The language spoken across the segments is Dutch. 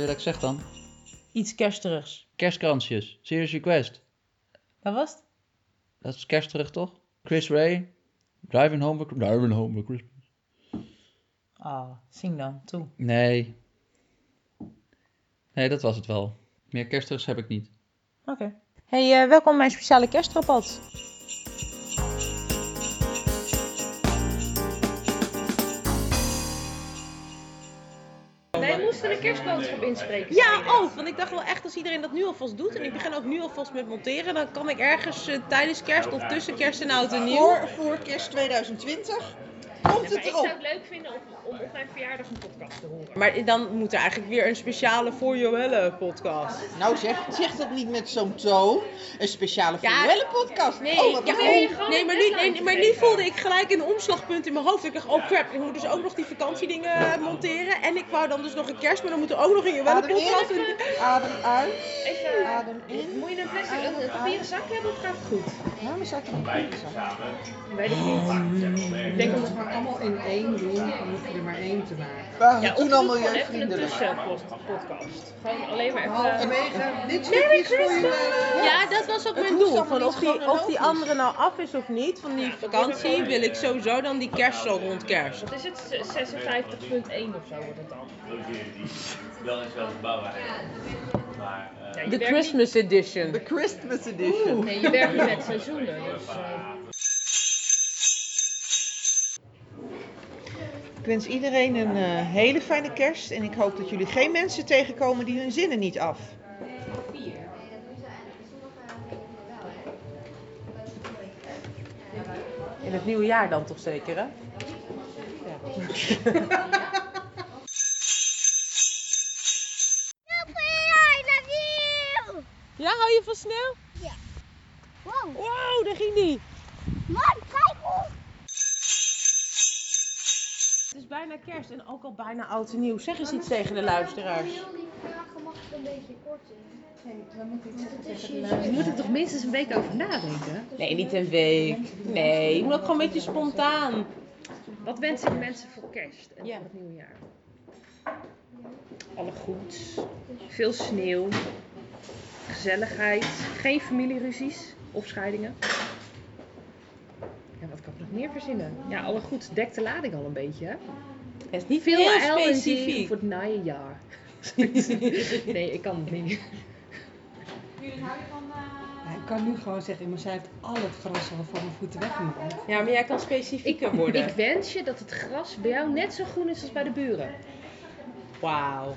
wil je dat ik zeg dan? Iets kersterigs. Kerstkransjes. Serious Request. Wat was het? Dat is kersterig toch? Chris Ray. Driving Home for, Driving home for Christmas. Oh, zing dan, toe. Nee. Nee, dat was het wel. Meer kerstigs heb ik niet. Oké. Hey, eh, welkom bij mijn speciale kerstrapport. Wij moesten een kerstboodschap inspreken. Ja, oh, want ik dacht wel echt als iedereen dat nu alvast doet en ik begin ook nu alvast met monteren, dan kan ik ergens eh, tijdens kerst of tussen kerst en oud en nieuw. Voor, voor kerst 2020 komt Maar het ik zou het leuk vinden om, om op mijn verjaardag een podcast te horen. Maar dan moet er eigenlijk weer een speciale voor Joelle podcast. Nou zeg, zeg dat niet met zo'n toon. Een speciale Ja, Joelle podcast. Nee, oh, wat ja, nee, een maar, nu, nee, maar nu voelde ik gelijk een omslagpunt in mijn hoofd. Ik dacht, oh crap, ik moet dus ook nog die vakantiedingen monteren. En ik wou dan dus nog een kerst, maar dan moet er ook nog een Joelle Adem in. podcast. Adem uit. Even, Adem in. moet je een plastic, een, een papieren zakje hebben of gaat het goed? Nou, dan zat er een pizza. Weet ik niet. Ik denk dat we gewoon allemaal in één doen, dan hoef je er maar één te maken. Ja, toen al gewoon even een tussenpodcast. Gewoon alleen maar even... Halverwege, dit stukje is voor je wel. Ja, dat was ook Het mijn doel. Van of, die, of die andere nou af is of niet, van die vakantie, wil ik sowieso dan die kerst zo rond kerst. Wat is het? 56.1 of zo wordt het dan. Wel in hetzelfde gebouw eigenlijk. Maar eh, Ja, je De Christmas edition. De Christmas edition. Nee, je werkt niet met seizoenen. Dus, wens iedereen een eh, hele fijne kerst. En ik hoop dat jullie geen mensen tegenkomen die hun zinnen niet af. In het nieuwe jaar dan toch zeker, hè? Ja, hou je van sneeuw? Ja. Wow. Wow, daar ging die. Man, kijk op! Het is bijna kerst en ook al bijna oud en nieuw. Zeg eens iets tegen de luisteraars. Die vragen mag ik een beetje kort in. Je moet er toch minstens een week over nadenken. Nee, niet een week. Nee, je moet ook gewoon een beetje spontaan. Wat wensen de mensen voor kerst en Ja. voor het nieuwe jaar? Alle goeds, veel sneeuw, gezelligheid, geen familieruzies of scheidingen. Ja, wat kan ik nog meer verzinnen? Ja, alle goeds dekt de lading al een beetje, hè? Het is niet Veel heel specifiek. voor het najaar. nee, ik kan het niet. Ja, ik kan nu gewoon zeggen, maar zij heeft al het gras al voor mijn voeten weggemaakt. Ja, maar jij kan specifieker worden. Ik wens je dat het gras bij jou net zo groen is als bij de buren. Wauw.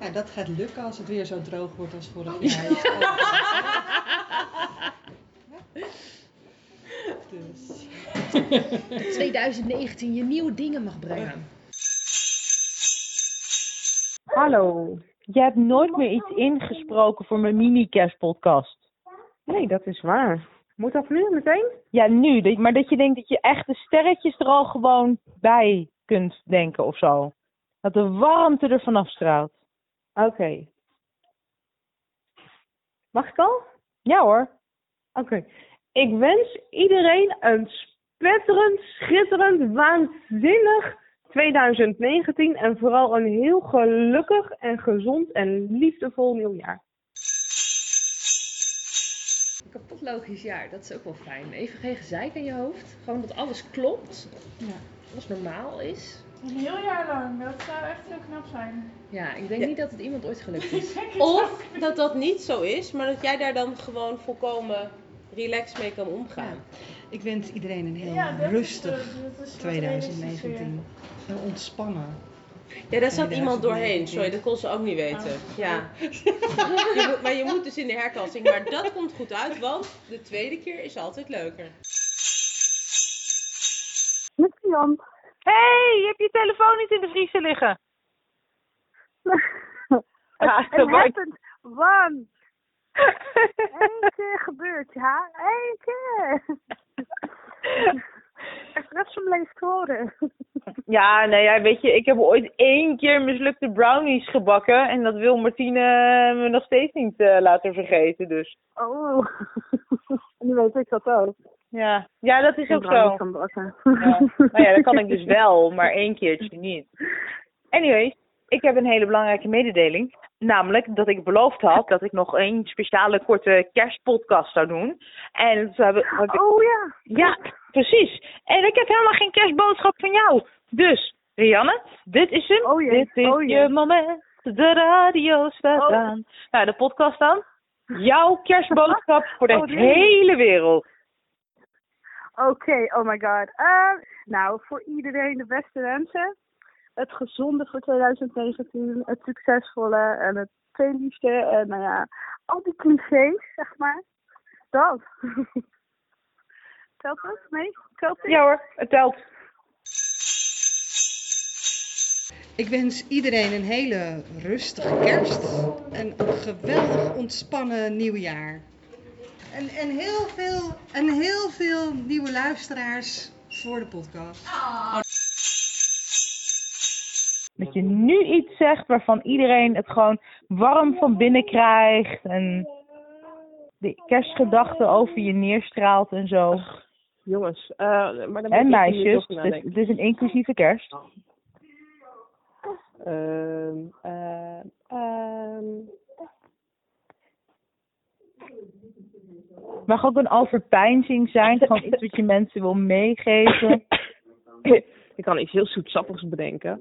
Ja, dat gaat lukken als het weer zo droog wordt als vorig jaar. 2019 je nieuwe dingen mag brengen. Hallo, je hebt nooit meer iets ingesproken voor mijn mini-kerstpodcast. Nee, dat is waar. Moet dat nu meteen? Ja, nu, maar dat je denkt dat je echt de sterretjes er al gewoon bij kunt denken of zo. Dat de warmte er vanaf straalt. Oké. Mag ik al? Ja hoor. Oké. Ik wens iedereen een spetterend, schitterend, waanzinnig 2019 en vooral een heel gelukkig en gezond en liefdevol nieuwjaar. Een kapot logisch jaar, dat is ook wel fijn. Even geen gezeik in je hoofd. Gewoon dat alles klopt. Ja. Alles normaal is. Een heel jaar lang, dat zou echt heel knap zijn. Ja, ik denk Ja. niet dat het iemand ooit gelukt is. Of dat dat niet zo is, maar dat jij daar dan gewoon volkomen relaxed mee kan omgaan. Ik wens iedereen een heel Ja, rustig eh, is wat 2019. Heel ontspannen. Ja, daar zat 2019. iemand doorheen. Sorry, dat kon ze ook niet weten. Ja. Je moet- maar je moet dus in de herkansing. Maar dat komt goed uit, want de tweede keer is altijd leuker. Met Jan. hey, je hebt je telefoon niet in de vriezer liggen. Ja, Het happened once. Eén keer gebeurd, ja. Eén keer. Echt zo'n leeft horen. Ja, nee, ja, weet je, ik heb ooit één keer mislukte brownies gebakken. En dat wil Martine me nog steeds niet eh, laten vergeten, dus. Oh. nu weet ik dat ook. Ja, ja dat is Ik ook zo. kan bakken. Ja. Nou ja, dat kan ik dus wel, maar één keertje niet. Anyways, ik heb een hele belangrijke mededeling. Namelijk dat ik beloofd had dat ik nog een speciale korte kerstpodcast zou doen. En toen heb ik, heb ik- Oh ja. ja, precies. En ik heb helemaal geen kerstboodschap van jou. Dus, Rianne, dit is hem. Oh Dit is oh je moment. De radio staat Oh. aan. Nou, de podcast dan. Jouw kerstboodschap voor de Oh, hele wereld. Oké, oh my god. Eh, nou, voor iedereen de beste wensen. Het gezonde voor 2019, het succesvolle en het twee liefde en nou ja, al die clichés, zeg maar. Dat. Telt het? Nee? Telt het? Ja hoor, het telt. Ik wens iedereen een hele rustige kerst. En een geweldig ontspannen nieuwjaar. En, en, heel veel, en heel veel nieuwe luisteraars voor de podcast. Dat je nu iets zegt waarvan iedereen het gewoon warm van binnen krijgt. En de kerstgedachte over je neerstraalt en zo. Jongens, eh, maar dan En meisjes, dus het is een inclusieve kerst. Ehm, ehm, ehm. Het mag ook een overpeinzing zijn. Gewoon iets wat je mensen wil meegeven. Ik kan iets heel zoetsappigs bedenken.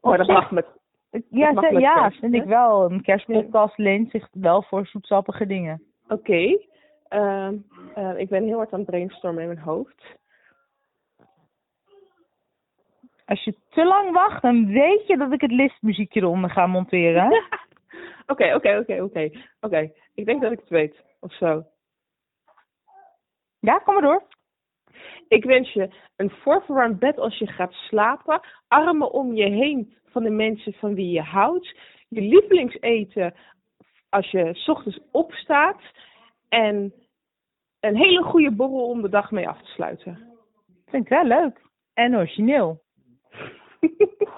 Maar dat mag met. Ja, mag ze- met ja kerst, vind hè? ik wel. Een kerstpodcast leent zich wel voor zoetsappige dingen. Oké. Ehm, eh, ik ben heel hard aan het brainstormen in mijn hoofd. Als je te lang wacht, dan weet je dat ik het listmuziekje eronder ga monteren. Oké, oké, oké, oké. Oké, ik denk dat ik het weet. Of zo. Ja, kom maar door. Ik wens je een voorverwarmd bed als je gaat slapen. Armen om je heen van de mensen van wie je houdt. Je lievelingseten als je 's ochtends opstaat. En een hele goede borrel om de dag mee af te sluiten. Vind ik wel leuk. En origineel.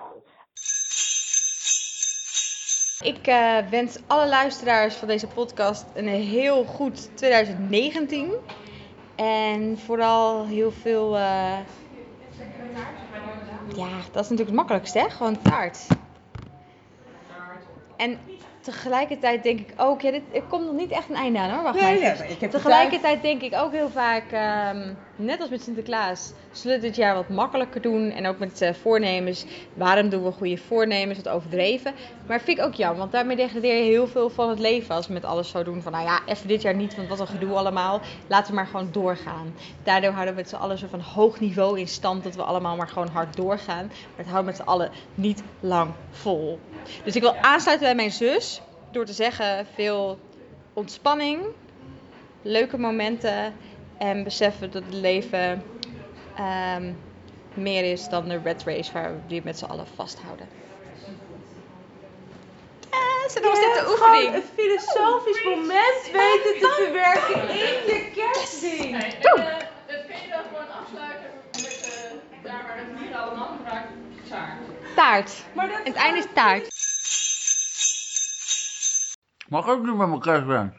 Ik eh, wens alle luisteraars van deze podcast een heel goed 2019. En vooral heel veel. eh, Ja, dat is natuurlijk het makkelijkste, hè? Gewoon taart. En tegelijkertijd denk ik ook, ja, dit, er komt nog niet echt een einde aan hoor. Wacht Nee, maar maar Tegelijkertijd denk ik ook heel vaak, ehm, net als met Sinterklaas, zullen we dit jaar wat makkelijker doen. En ook met eh, voornemens. Waarom doen we goede voornemens? Wat overdreven. Maar vind ik ook jammer, want daarmee degradeer je heel veel van het leven. Als we met alles zo doen van, nou ja, even dit jaar niet, want wat een gedoe allemaal. Laten we maar gewoon doorgaan. Daardoor houden we met z'n allen zo van hoog niveau in stand dat we allemaal maar gewoon hard doorgaan. Maar het houdt met z'n allen niet lang vol. Dus ik wil aansluiten bij mijn zus door te zeggen veel ontspanning, leuke momenten en beseffen dat het leven ehm, meer is dan de red race waar we die met z'n allen vasthouden. Yes, en dan was dit de oefening. een filosofisch moment weten te verwerken in je kerstding. Doe! Dat kun je dan gewoon afsluiten met eh, daar waar het hier allemaal gebruikt, taart. Taart. Maar dat Het einde is taart. Mag ook niet met mijn kerstwens.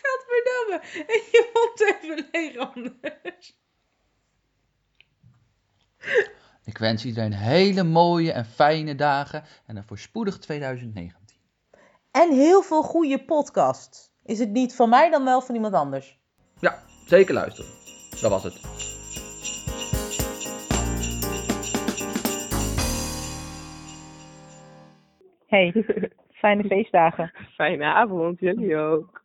Gadverdamme. En je mond even leeg anders. Ik wens iedereen hele mooie en fijne dagen en een voorspoedig 2019. En heel veel goede podcasts. Is het niet van mij dan wel van iemand anders? Ja, zeker luisteren. Dat was het. Hey, fijne feestdagen. Fijne avond, jullie ook.